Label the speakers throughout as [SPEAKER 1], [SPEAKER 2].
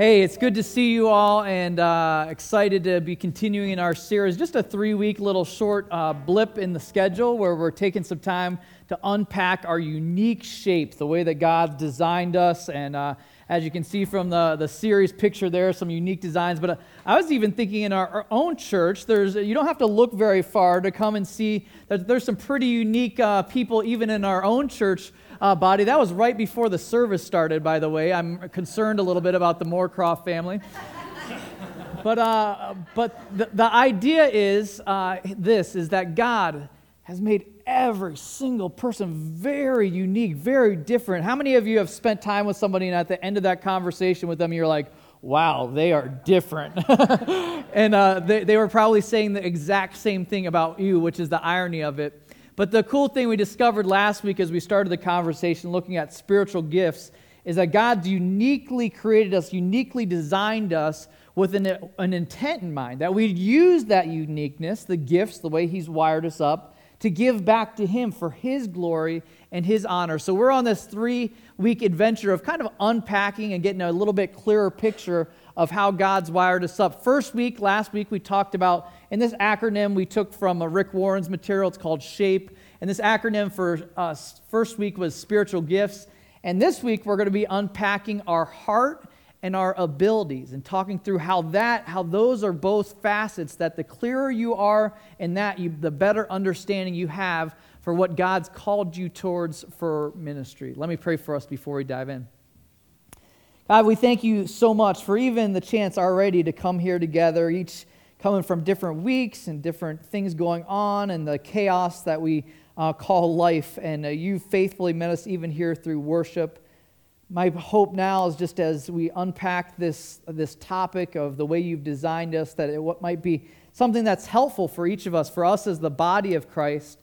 [SPEAKER 1] Hey, it's good to see you all and uh, excited to be continuing in our series. Just a three week little short uh, blip in the schedule where we're taking some time to unpack our unique shape, the way that God designed us. And uh, as you can see from the, the series picture there, some unique designs. But uh, I was even thinking in our, our, own church, there's, you don't have to look very far to come and see that there's some pretty unique uh, people even in our own church uh, body. That was right before the service started, by the way. I'm concerned a little bit about the Moorcroft family. but uh, but the, the idea is uh, this, is that God has made every single person very unique, very different. How many of you have spent time with somebody and at the end of that conversation with them, you're like, wow, they are different. and uh, they, they were probably saying the exact same thing about you, which is the irony of it. But the cool thing we discovered last week as we started the conversation looking at spiritual gifts is that God's uniquely created us, uniquely designed us with an, an intent in mind, that we'd use that uniqueness, the gifts, the way He's wired us up, to give back to Him for His glory and His honor. So we're on this three week adventure of kind of unpacking and getting a little bit clearer picture of how God's wired us up. First week, last week, we talked about and this acronym we took from Rick Warren's material. It's called SHAPE. And this acronym for uh, us first week was spiritual gifts. And this week we're going to be unpacking our heart and our abilities and talking through how that how those are both facets that the clearer you are in that you, the better understanding you have for what God's called you towards for ministry. Let me pray for us before we dive in. God, we thank you so much for even the chance already to come here together each coming from different weeks and different things going on and the chaos that we uh, call life. And uh, you faithfully met us even here through worship. My hope now is just as we unpack this, this topic of the way you've designed us, that it what might be something that's helpful for each of us, for us as the body of Christ,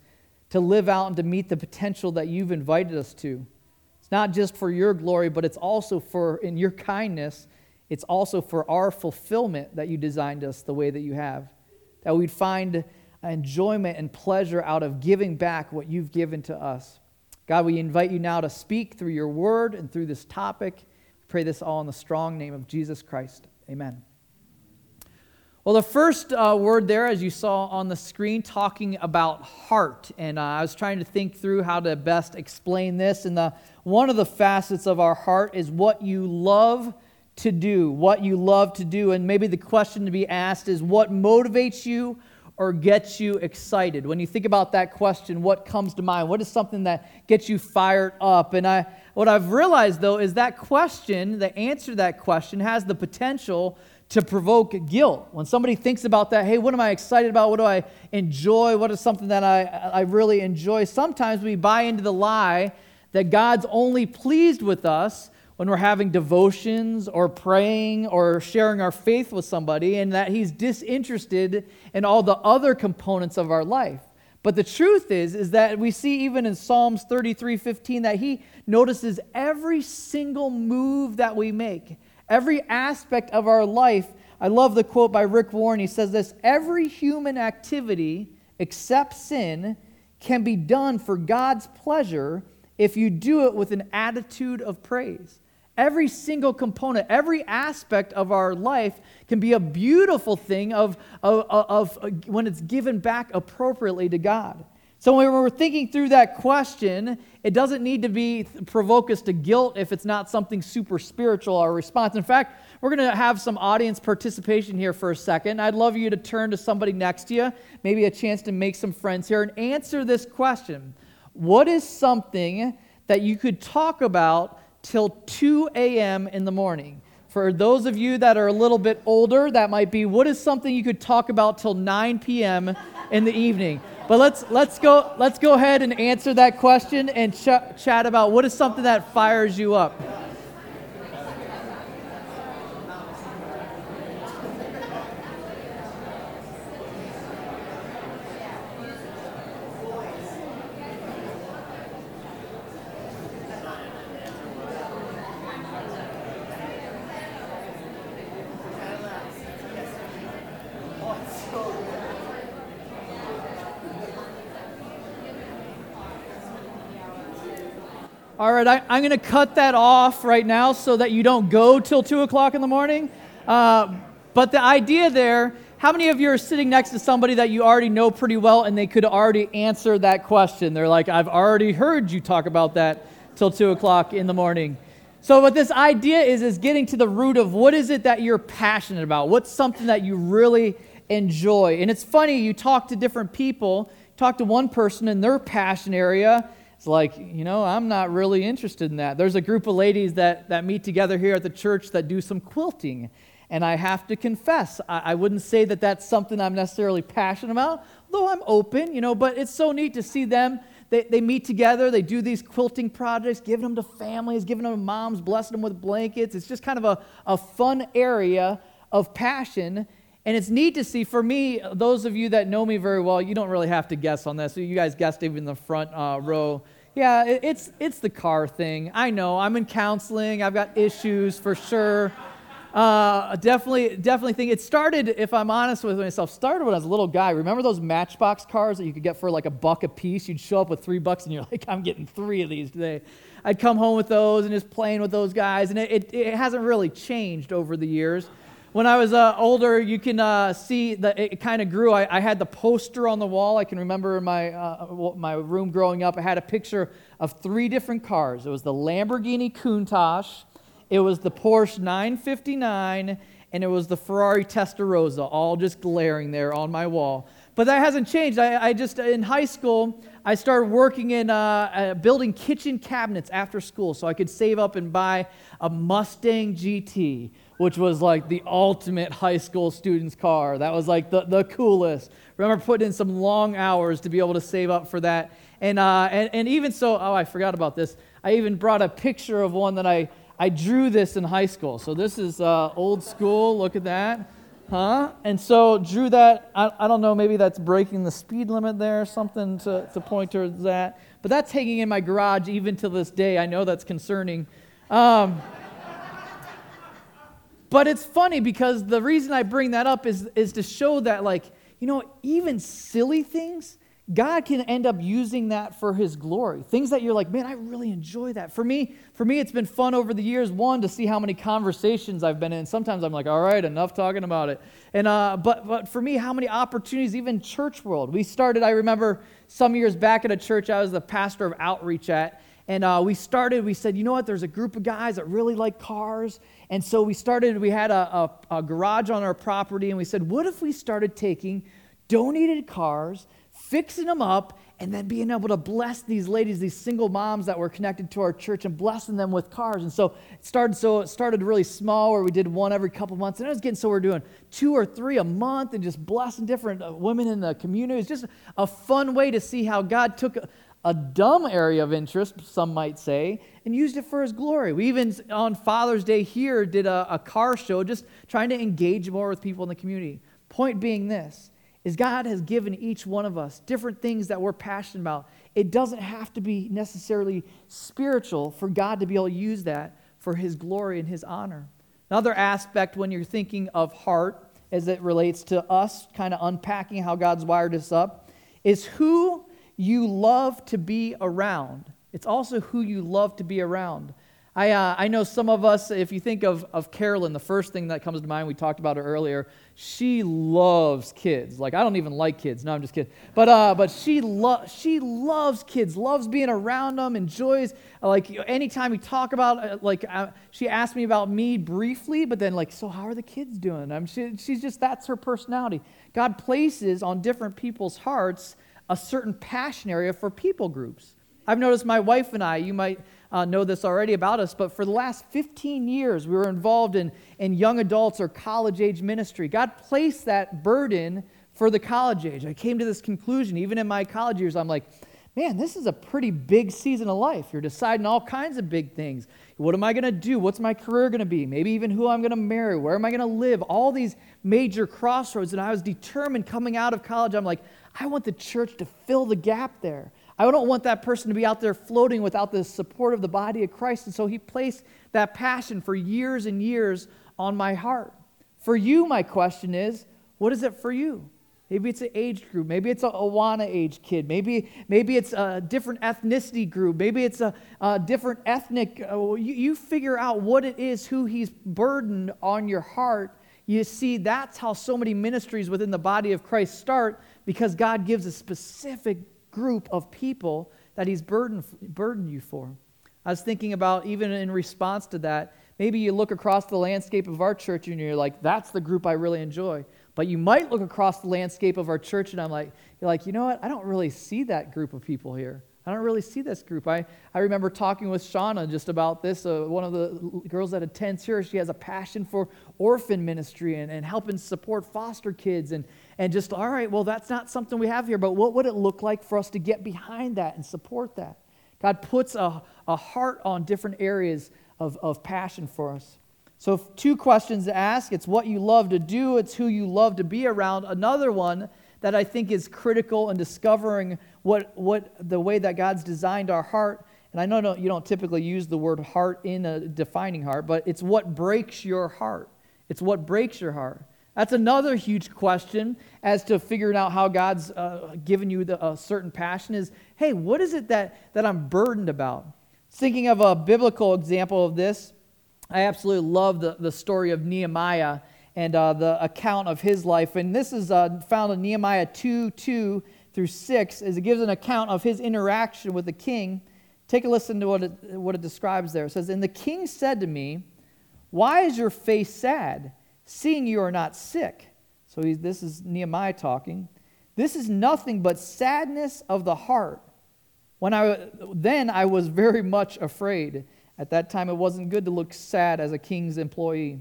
[SPEAKER 1] to live out and to meet the potential that you've invited us to. It's not just for your glory, but it's also for, in your kindness, it's also for our fulfillment that you designed us the way that you have. That we'd find enjoyment and pleasure out of giving back what you've given to us. God, we invite you now to speak through your word and through this topic. We pray this all in the strong name of Jesus Christ. Amen. Well, the first uh, word there, as you saw on the screen, talking about heart. And uh, I was trying to think through how to best explain this. And the, one of the facets of our heart is what you love to do, what you love to do. And maybe the question to be asked is what motivates you or gets you excited? When you think about that question, what comes to mind? What is something that gets you fired up? And I, what I've realized though is that question, the answer to that question, has the potential to provoke guilt. When somebody thinks about that, hey, what am I excited about? What do I enjoy? What is something that I, I really enjoy? Sometimes we buy into the lie that God's only pleased with us when we're having devotions or praying or sharing our faith with somebody, and that He's disinterested in all the other components of our life. But the truth is, is that we see even in Psalms 33 15 that He notices every single move that we make, every aspect of our life. I love the quote by Rick Warren. He says this Every human activity except sin can be done for God's pleasure if you do it with an attitude of praise. Every single component, every aspect of our life can be a beautiful thing of, of, of, of, when it's given back appropriately to God. So when we're thinking through that question, it doesn't need to be provoke us to guilt if it's not something super spiritual our response. In fact, we're going to have some audience participation here for a second. I'd love you to turn to somebody next to you, maybe a chance to make some friends here, and answer this question. What is something that you could talk about till 2 a.m. in the morning. For those of you that are a little bit older, that might be what is something you could talk about till 9 p.m. in the evening. But let's let's go let's go ahead and answer that question and ch- chat about what is something that fires you up. Right, I, am going to cut that off right now so that you don't go till 2 o'clock in the morning. Uh, but the idea there how many of you are sitting next to somebody that you already know pretty well and they could already answer that question? They're like, I've already heard you talk about that till 2 o'clock in the morning. So, what this idea is, is getting to the root of what is it that you're passionate about? What's something that you really enjoy? And it's funny, you talk to different people, talk to one person in their passion area. It's like, you know, I'm not really interested in that. There's a group of ladies that, that meet together here at the church that do some quilting. And I have to confess, I, I, wouldn't say that that's something I'm necessarily passionate about, though I'm open, you know, but it's so neat to see them. They, they meet together, they do these quilting projects, giving them to families, giving them to moms, blessing them with blankets. It's just kind of a, a fun area of passion. And it's neat to see for me, those of you that know me very well, you don't really have to guess on this. You guys guessed even the front uh, row. Yeah, it, it's, it's the car thing. I know, I'm in counseling, I've got issues for sure. Uh, definitely, definitely think it started, if I'm honest with myself, started when I was a little guy. Remember those Matchbox cars that you could get for like a buck a piece? You'd show up with three bucks and you're like, I'm getting three of these today. I'd come home with those and just playing with those guys, and it, it, it hasn't really changed over the years. When I was uh, older, you can uh, see that it kind of grew. I, I, had the poster on the wall. I can remember in my, uh, my room growing up, I had a picture of three different cars. It was the Lamborghini Countach, it was the Porsche 959 and it was the Ferrari Testarossa, all just glaring there on my wall. But that hasn't changed. I, I just, in high school, I started working in uh, building kitchen cabinets after school so I could save up and buy a Mustang GT, which was like the ultimate high school student's car. That was like the, the coolest. Remember putting in some long hours to be able to save up for that. And, uh, and, and even so, oh, I forgot about this. I even brought a picture of one that I I drew this in high school. So this is uh, old school. Look at that. Huh? And so drew that. I, I don't know, maybe that's breaking the speed limit there, or something to, to point towards that. But that's hanging in my garage even to this day. I know that's concerning. Um, but it's funny because the reason I bring that up is, is to show that, like, you know, even silly things God can end up using that for his glory. Things that you're like, man, I really enjoy that. For me, for me, it's been fun over the years, one, to see how many conversations I've been in. Sometimes I'm like, all right, enough talking about it. And uh, but but for me, how many opportunities, even church world. We started, I remember some years back at a church I was the pastor of outreach at. And uh, we started, we said, you know what, there's a group of guys that really like cars. And so we started, we had a, a, a garage on our property, and we said, what if we started taking donated cars fixing them up, and then being able to bless these ladies, these single moms that were connected to our church, and blessing them with cars. And so it started. So it started really small, where we did one every couple months, and it was getting so we're doing two or three a month, and just blessing different uh, women in the community. It's just a fun way to see how God took. A, dumb area of interest, some might say, and used it for his glory. We even on Father's Day here did a, a car show, just trying to engage more with people in the community. Point being this is God has given each one of us different things that we're passionate about. It doesn't have to be necessarily spiritual for God to be able to use that for His glory and His honor. Another aspect when you're thinking of heart as it relates to us, kind of unpacking how God's wired us up, is who you love to be around. It's also who you love to be around. I, uh, I know some of us, if you think of, of Carolyn, the first thing that comes to mind, we talked about her earlier, she loves kids. Like, I don't even like kids. No, I'm just kidding. But, uh, but she, lo- she loves kids, loves being around them, enjoys, like, anytime we talk about, uh, like, uh, she asked me about me briefly, but then, like, so how are the kids doing? I'm, she, she's just, that's her personality. God places on different people's hearts a certain passion area for people groups. I've noticed my wife and I, you might uh, know this already about us, but for the last 15 years, we were involved in, in young adults or college age ministry. God placed that burden for the college age. I came to this conclusion, even in my college years, I'm like, man, this is a pretty big season of life. You're deciding all kinds of big things. What am I going to do? What's my career going to be? Maybe even who I'm going to marry. Where am I going to live? All these major crossroads. And I was determined coming out of college, I'm like, I want the church to fill the gap there. I don't want that person to be out there floating without the support of the body of Christ. And so he placed that passion for years and years on my heart. For you, my question is what is it for you? Maybe it's an age group. Maybe it's a Awana age kid. Maybe, maybe it's a different ethnicity group. Maybe it's a, a different ethnic. Uh, you, you figure out what it is, who he's burdened on your heart. You see, that's how so many ministries within the body of Christ start because God gives a specific group of people that he's burdened, burdened you for. I was thinking about, even in response to that, maybe you look across the landscape of our church and you're like, that's the group I really enjoy. But you might look across the landscape of our church and I'm like, you're like, you know what? I don't really see that group of people here. I don't really see this group. I, I remember talking with Shauna just about this. Uh, one of the girls that attends here, she has a passion for orphan ministry and, and helping support foster kids. And, and just, all right, well, that's not something we have here, but what would it look like for us to get behind that and support that? God puts a, a heart on different areas of, of passion for us. So, two questions to ask it's what you love to do, it's who you love to be around. Another one that I think is critical in discovering what, what the way that God's designed our heart. And I know no, you don't typically use the word heart in a defining heart, but it's what breaks your heart. It's what breaks your heart. That's another huge question as to figuring out how God's uh, given you the, a certain passion is hey, what is it that, that I'm burdened about? Thinking of a biblical example of this, I absolutely love the, the story of Nehemiah and uh, the account of his life. And this is uh, found in Nehemiah 2 2 through 6, as it gives an account of his interaction with the king. Take a listen to what it, what it describes there. It says, And the king said to me, Why is your face sad, seeing you are not sick? So this is Nehemiah talking. This is nothing but sadness of the heart. When I, then I was very much afraid. At that time, it wasn't good to look sad as a king's employee.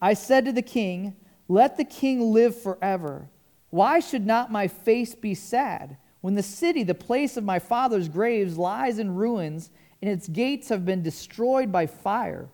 [SPEAKER 1] I said to the king, Let the king live forever. Why should not my face be sad when the city, the place of my father's graves, lies in ruins and its gates have been destroyed by fire?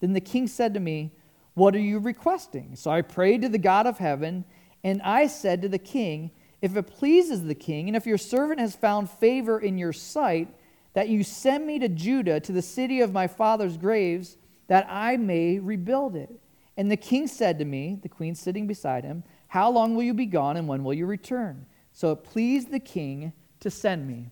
[SPEAKER 1] Then the king said to me, What are you requesting? So I prayed to the God of heaven, and I said to the king, If it pleases the king, and if your servant has found favor in your sight, that you send me to Judah, to the city of my father's graves, that I may rebuild it. And the king said to me, the queen sitting beside him, How long will you be gone, and when will you return? So it pleased the king to send me.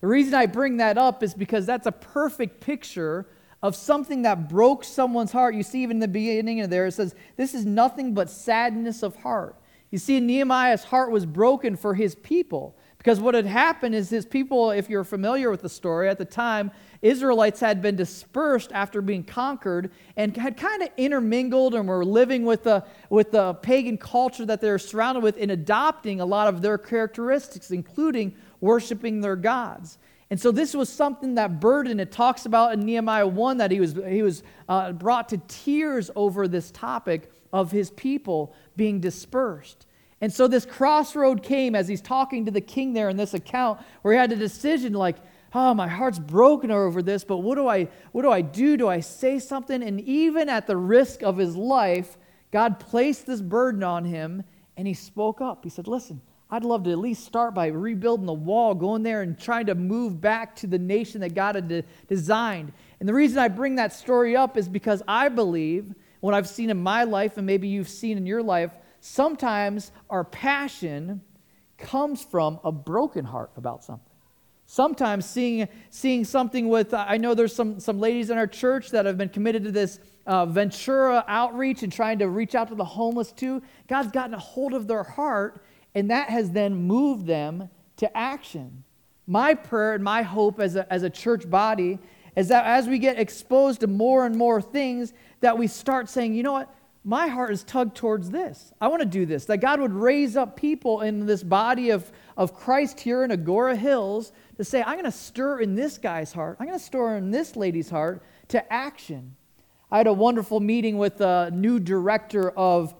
[SPEAKER 1] The reason I bring that up is because that's a perfect picture of something that broke someone's heart. You see, even in the beginning of there, it says, This is nothing but sadness of heart. You see, Nehemiah's heart was broken for his people. Because what had happened is his people, if you're familiar with the story, at the time, Israelites had been dispersed after being conquered and had kind of intermingled and were living with the, with the pagan culture that they're surrounded with in adopting a lot of their characteristics, including worshiping their gods. And so this was something that burden. It talks about in Nehemiah 1 that he was, he was uh, brought to tears over this topic of his people being dispersed. And so this crossroad came as he's talking to the king there in this account where he had a decision like, oh, my heart's broken over this, but what do I what do I do? Do I say something? And even at the risk of his life, God placed this burden on him and he spoke up. He said, Listen, I'd love to at least start by rebuilding the wall, going there and trying to move back to the nation that God had de- designed. And the reason I bring that story up is because I believe, what I've seen in my life, and maybe you've seen in your life, sometimes our passion comes from a broken heart about something. Sometimes seeing, seeing something with, I know there's some, some ladies in our church that have been committed to this uh, Ventura outreach and trying to reach out to the homeless too. God's gotten a hold of their heart, and that has then moved them to action. My prayer and my hope as a, as a church body is that as we get exposed to more and more things, that we start saying, you know what? my heart is tugged towards this. I want to do this. That God would raise up people in this body of, of Christ here in Agoura Hills to say, I'm going to stir in this guy's heart, I'm going to stir in this lady's heart to action. I had a wonderful meeting with a new director of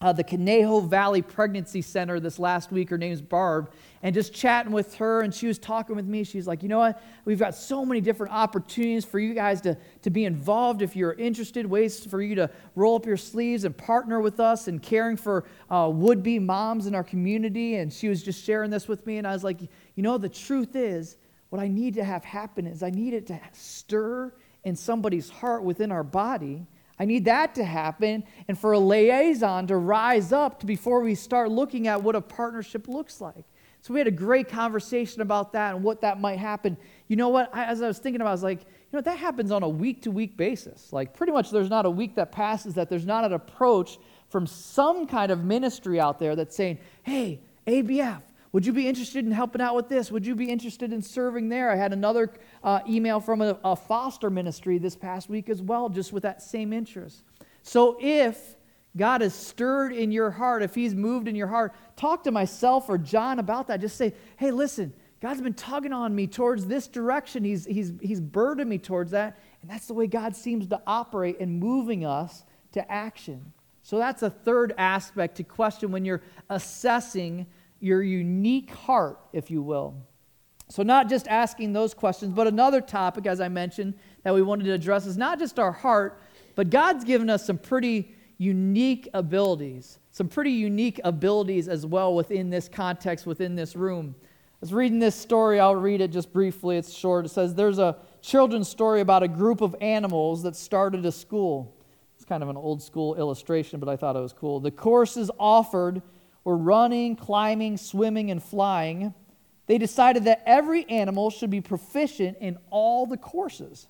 [SPEAKER 1] uh, the Conejo Valley Pregnancy Center this last week. Her name's Barb. And just chatting with her, and she was talking with me. She's like, You know what? We've got so many different opportunities for you guys to, to be involved if you're interested, ways for you to roll up your sleeves and partner with us in caring for uh, would be moms in our community. And she was just sharing this with me. And I was like, You know, the truth is, what I need to have happen is I need it to stir in somebody's heart within our body I need that to happen and for a liaison to rise up to before we start looking at what a partnership looks like. So we had a great conversation about that and what that might happen. You know what? I, as I was thinking about, it, I was like, you know, that happens on a week to week basis. Like, pretty much there's not a week that passes that there's not an approach from some kind of ministry out there that's saying, hey, ABF, would you be interested in helping out with this? Would you be interested in serving there? I had another uh, email from a, a foster ministry this past week as well, just with that same interest. So if God has stirred in your heart, if He's moved in your heart, talk to myself or John about that. Just say, hey, listen, God's been tugging on me towards this direction. He's, he's, he's burdened me towards that. And that's the way God seems to operate in moving us to action. So that's a third aspect to question when you're assessing your unique heart, if you will. So, not just asking those questions, but another topic, as I mentioned, that we wanted to address is not just our heart, but God's given us some pretty unique abilities, some pretty unique abilities as well within this context, within this room. I was reading this story, I'll read it just briefly, it's short. It says there's a children's story about a group of animals that started a school. It's kind of an old school illustration, but I thought it was cool. The courses offered were running, climbing, swimming, and flying. They decided that every animal should be proficient in all the courses.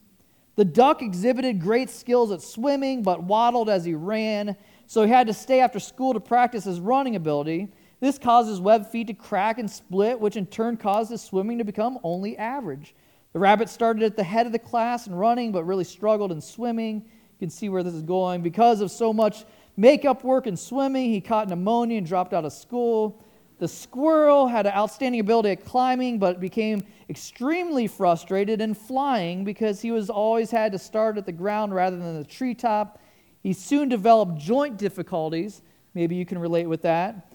[SPEAKER 1] The duck exhibited great skills at swimming, but waddled as he ran, so he had to stay after school to practice his running ability. This caused his web feet to crack and split, which in turn caused his swimming to become only average. The rabbit started at the head of the class in running, but really struggled in swimming. You can see where this is going. Because of so much makeup work and swimming. He caught pneumonia and dropped out of school. The squirrel had an outstanding ability at climbing, but became extremely frustrated in flying because he was always had to start at the ground rather than the treetop. He soon developed joint difficulties. Maybe you can relate with that.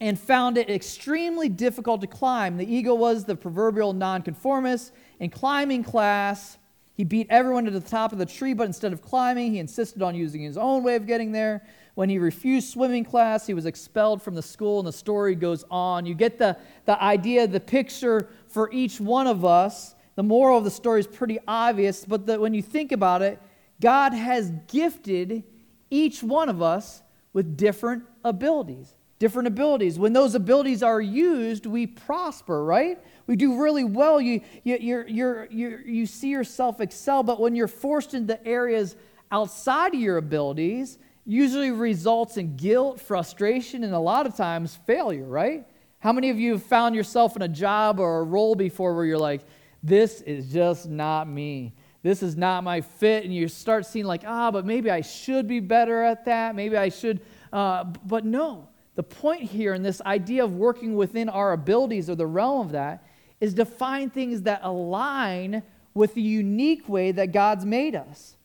[SPEAKER 1] And found it extremely difficult to climb. The eagle was the proverbial nonconformist. In climbing class, he beat everyone to the top of the tree, but instead of climbing, he insisted on using his own way of getting there. When he refused swimming class, he was expelled from the school, and the story goes on. You get the, the idea, the picture for each one of us. The moral of the story is pretty obvious, but the, when you think about it, God has gifted each one of us with different abilities different abilities. When those abilities are used, we prosper, right? We do really well. You, you, you're, you're, you you see yourself excel, but when you're forced into areas outside of your abilities, usually results in guilt, frustration, and a lot of times failure, right? How many of you have found yourself in a job or a role before where you're like, this is just not me? This is not my fit. And you start seeing, like, ah, but maybe I should be better at that. Maybe I should. Uh, but no, the point here in this idea of working within our abilities or the realm of that is to find things that align with the unique way that God's made us.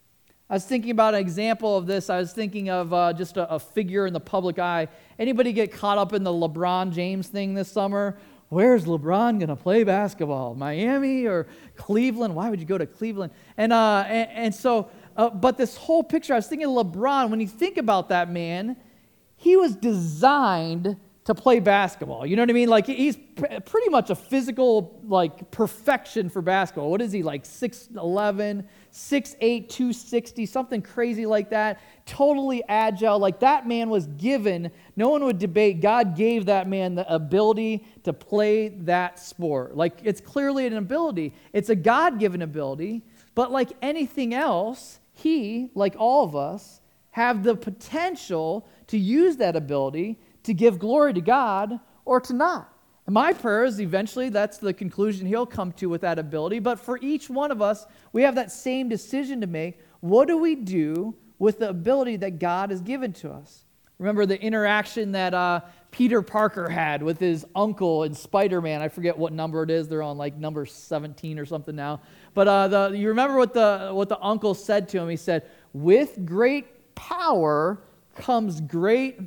[SPEAKER 1] I was thinking about an example of this. I was thinking of uh, just a, a figure in the public eye. Anybody get caught up in the LeBron James thing this summer? Where's LeBron going to play basketball? Miami or Cleveland? Why would you go to Cleveland? And, uh, and, and so, uh, but this whole picture, I was thinking of LeBron. When you think about that man, he was designed to play basketball. You know what I mean? Like he's pretty much a physical like perfection for basketball. What is he like 6'11, 6'8, 260, something crazy like that. Totally agile. Like that man was given, no one would debate God gave that man the ability to play that sport. Like it's clearly an ability. It's a God-given ability, but like anything else, he, like all of us, have the potential to use that ability to give glory to God or to not. And my prayer is eventually that's the conclusion he'll come to with that ability. But for each one of us, we have that same decision to make. What do we do with the ability that God has given to us? Remember the interaction that uh, Peter Parker had with his uncle in Spider Man. I forget what number it is. They're on like number 17 or something now. But uh, the, you remember what the, what the uncle said to him? He said, With great power comes great.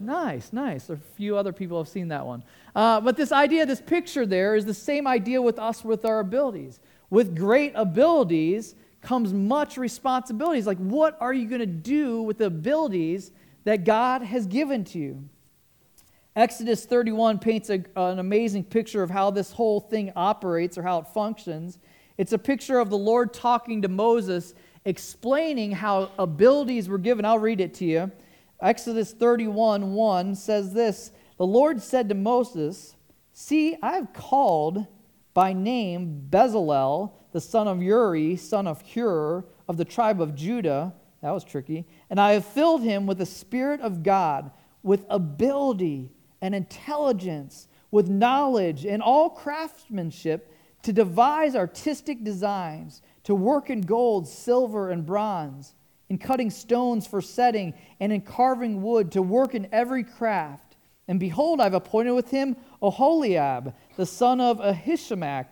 [SPEAKER 1] Nice, nice. A few other people have seen that one. Uh, but this idea, this picture there, is the same idea with us with our abilities. With great abilities comes much responsibilities. Like, what are you going to do with the abilities that God has given to you? Exodus 31 paints a, an amazing picture of how this whole thing operates or how it functions. It's a picture of the Lord talking to Moses explaining how abilities were given. I'll read it to you. Exodus 31 1 says this The Lord said to Moses, See, I have called by name Bezalel, the son of Uri, son of Hur, of the tribe of Judah. That was tricky. And I have filled him with the Spirit of God, with ability and intelligence, with knowledge and all craftsmanship to devise artistic designs, to work in gold, silver, and bronze, in cutting stones for setting, and in carving wood, to work in every craft. And behold, I've appointed with him Oholiab, the son of Ahisamach,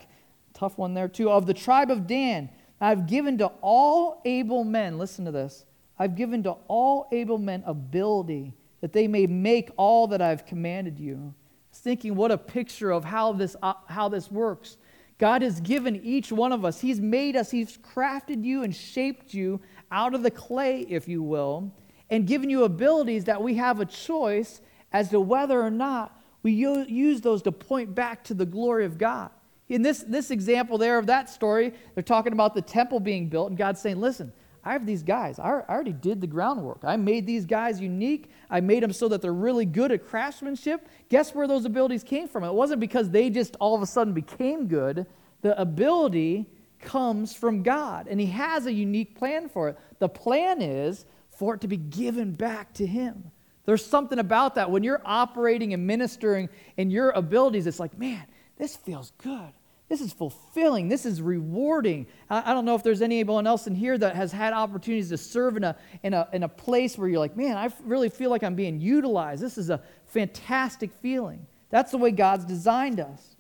[SPEAKER 1] tough one there too, of the tribe of Dan. I've given to all able men, listen to this, I've given to all able men ability that they may make all that I've commanded you. Thinking what a picture of how this, uh, how this works. God has given each one of us, He's made us, He's crafted you and shaped you out of the clay, if you will, and given you abilities that we have a choice as to whether or not we use those to point back to the glory of God. In this, this example there of that story, they're talking about the temple being built, and God's saying, Listen, I have these guys. I already did the groundwork. I made these guys unique. I made them so that they're really good at craftsmanship. Guess where those abilities came from? It wasn't because they just all of a sudden became good. The ability comes from God, and He has a unique plan for it. The plan is for it to be given back to Him. There's something about that. When you're operating and ministering in your abilities, it's like, man, this feels good. This is fulfilling. This is rewarding. I, don't know if there's anyone else in here that has had opportunities to serve in a, in, a, in a place where you're like, man, I really feel like I'm being utilized. This is a fantastic feeling. That's the way God's designed us.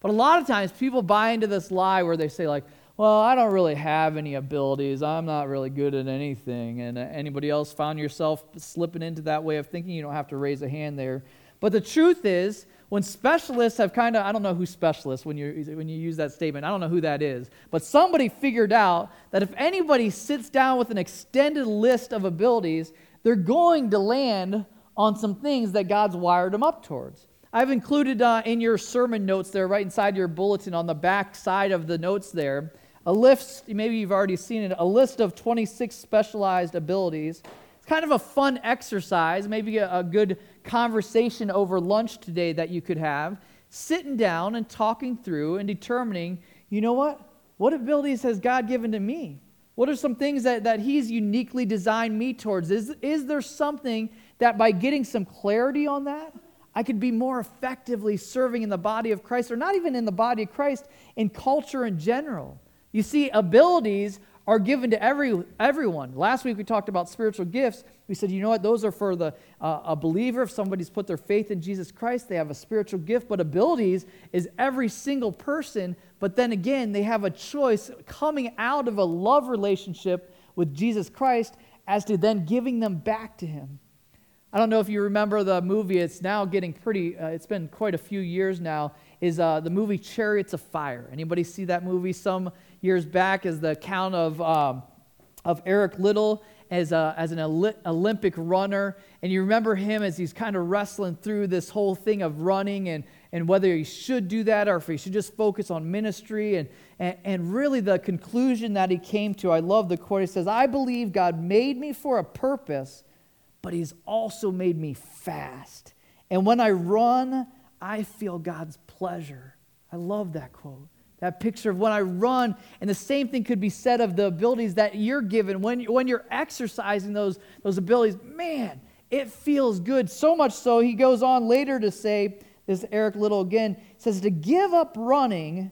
[SPEAKER 1] But a lot of times people buy into this lie where they say, like, well, I don't really have any abilities. I'm not really good at anything. And uh, anybody else found yourself slipping into that way of thinking? You don't have to raise a hand there. But the truth is, when specialists have kind of, I don't know who specialists, when you, when you use that statement, I don't know who that is, but somebody figured out that if anybody sits down with an extended list of abilities, they're going to land on some things that God's wired them up towards. I've included uh, in your sermon notes there, right inside your bulletin on the back side of the notes there, a list, maybe you've already seen it, a list of 26 specialized abilities. Kind of a fun exercise, maybe a, a good conversation over lunch today that you could have, sitting down and talking through and determining, you know what? What abilities has God given to me? What are some things that, that He's uniquely designed me towards? Is, is there something that by getting some clarity on that, I could be more effectively serving in the body of Christ, or not even in the body of Christ, in culture in general? You see, abilities are given to every, everyone. Last week we talked about spiritual gifts. We said, you know what, those are for the, uh, a believer. If somebody's put their faith in Jesus Christ, they have a spiritual gift. But abilities is every single person. But then again, they have a choice coming out of a love relationship with Jesus Christ as to then giving them back to Him. I don't know if you remember the movie. It's now getting pretty, uh, it's been quite a few years now, is uh, the movie Chariots of Fire. Anybody see that movie? Some years back is the account of, um, of Eric Liddell as, a, as an Olympic runner. And you remember him as he's kind of wrestling through this whole thing of running and, and whether he should do that or if he should just focus on ministry. And, and, and really, the conclusion that he came to, I love the quote. He says, I believe God made me for a purpose, but he's also made me fast. And when I run, I feel God's pleasure. I love that quote. That picture of when I run, and the same thing could be said of the abilities that you're given when, when you're exercising those, those abilities. Man, it feels good. So much so, he goes on later to say, this Eric Liddell again says, to give up running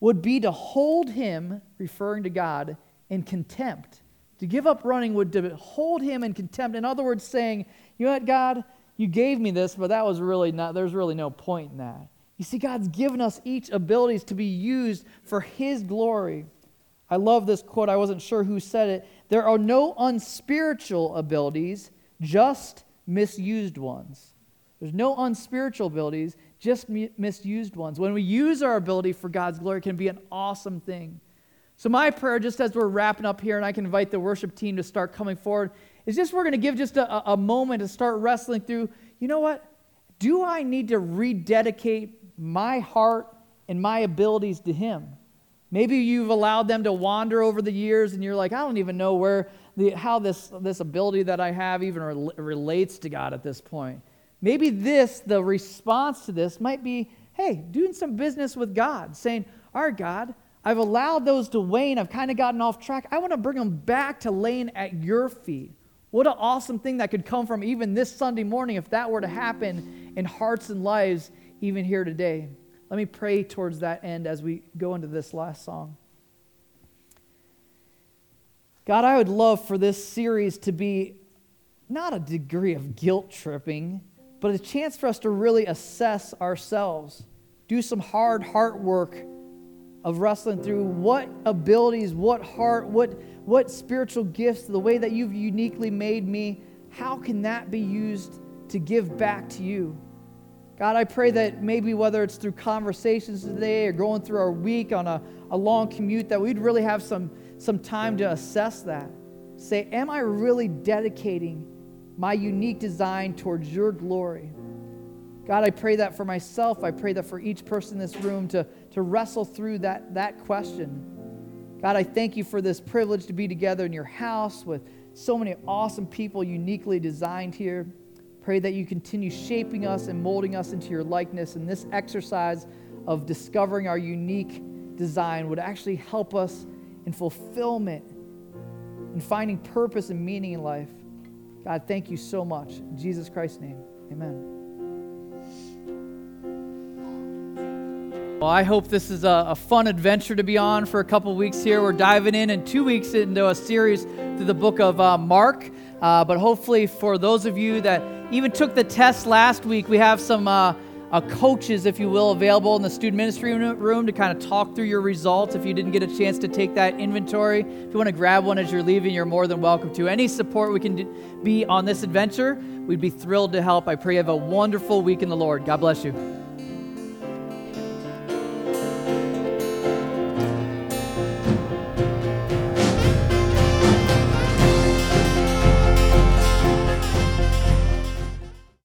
[SPEAKER 1] would be to hold him, referring to God, in contempt. To give up running would to hold him in contempt. In other words, saying, you know what, God, you gave me this, but that was really not, there's really no point in that. You see, God's given us each abilities to be used for His glory. I love this quote. I wasn't sure who said it. There are no unspiritual abilities, just misused ones. There's no unspiritual abilities, just misused ones. When we use our ability for God's glory, can be an awesome thing. So, my prayer, just as we're wrapping up here, and I can invite the worship team to start coming forward, is just we're going to give just a, a moment to start wrestling through you know what? Do I need to rededicate my heart and my abilities to Him? Maybe you've allowed them to wander over the years and you're like, I don't even know where the, how this, this ability that I have even re- relates to God at this point. Maybe this, the response to this, might be hey, doing some business with God, saying, right, God, I've allowed those to wane. I've kind of gotten off track. I want to bring them back to laying at your feet. What an awesome thing that could come from even this Sunday morning if that were to happen in hearts and lives even here today. Let me pray towards that end as we go into this last song. God, I would love for this series to be not a degree of guilt tripping, but a chance for us to really assess ourselves, do some hard heart work of wrestling through what abilities, what heart, what, what spiritual gifts, the way that you've uniquely made me, how can that be used to give back to you? God, I pray that maybe whether it's through conversations today or going through our week on a, a long commute, that we'd really have some, some time to assess that. Say, am I really dedicating my unique design towards your glory? God, I pray that for myself. I pray that for each person in this room to, to wrestle through that, that question. God, I thank you for this privilege to be together in your house with so many awesome people uniquely designed here. Pray that you continue shaping us and molding us into your likeness. And this exercise of discovering our unique design would actually help us in fulfillment and finding purpose and meaning in life. God, thank you so much. In Jesus Christ's name, amen. Well, I hope this is a, a, fun adventure to be on for a couple weeks here. We're diving in in two weeks into a series through the book of uh, Mark. Uh, but hopefully, for those of you that even took the test last week. We have some uh, uh, coaches, if you will, available in the student ministry room to kind of talk through your results. If you didn't get a chance to take that inventory, if you want to grab one as you're leaving, you're more than welcome to. Any support we can be on this adventure, we'd be thrilled to help. I pray you have a wonderful week in the Lord. God bless you.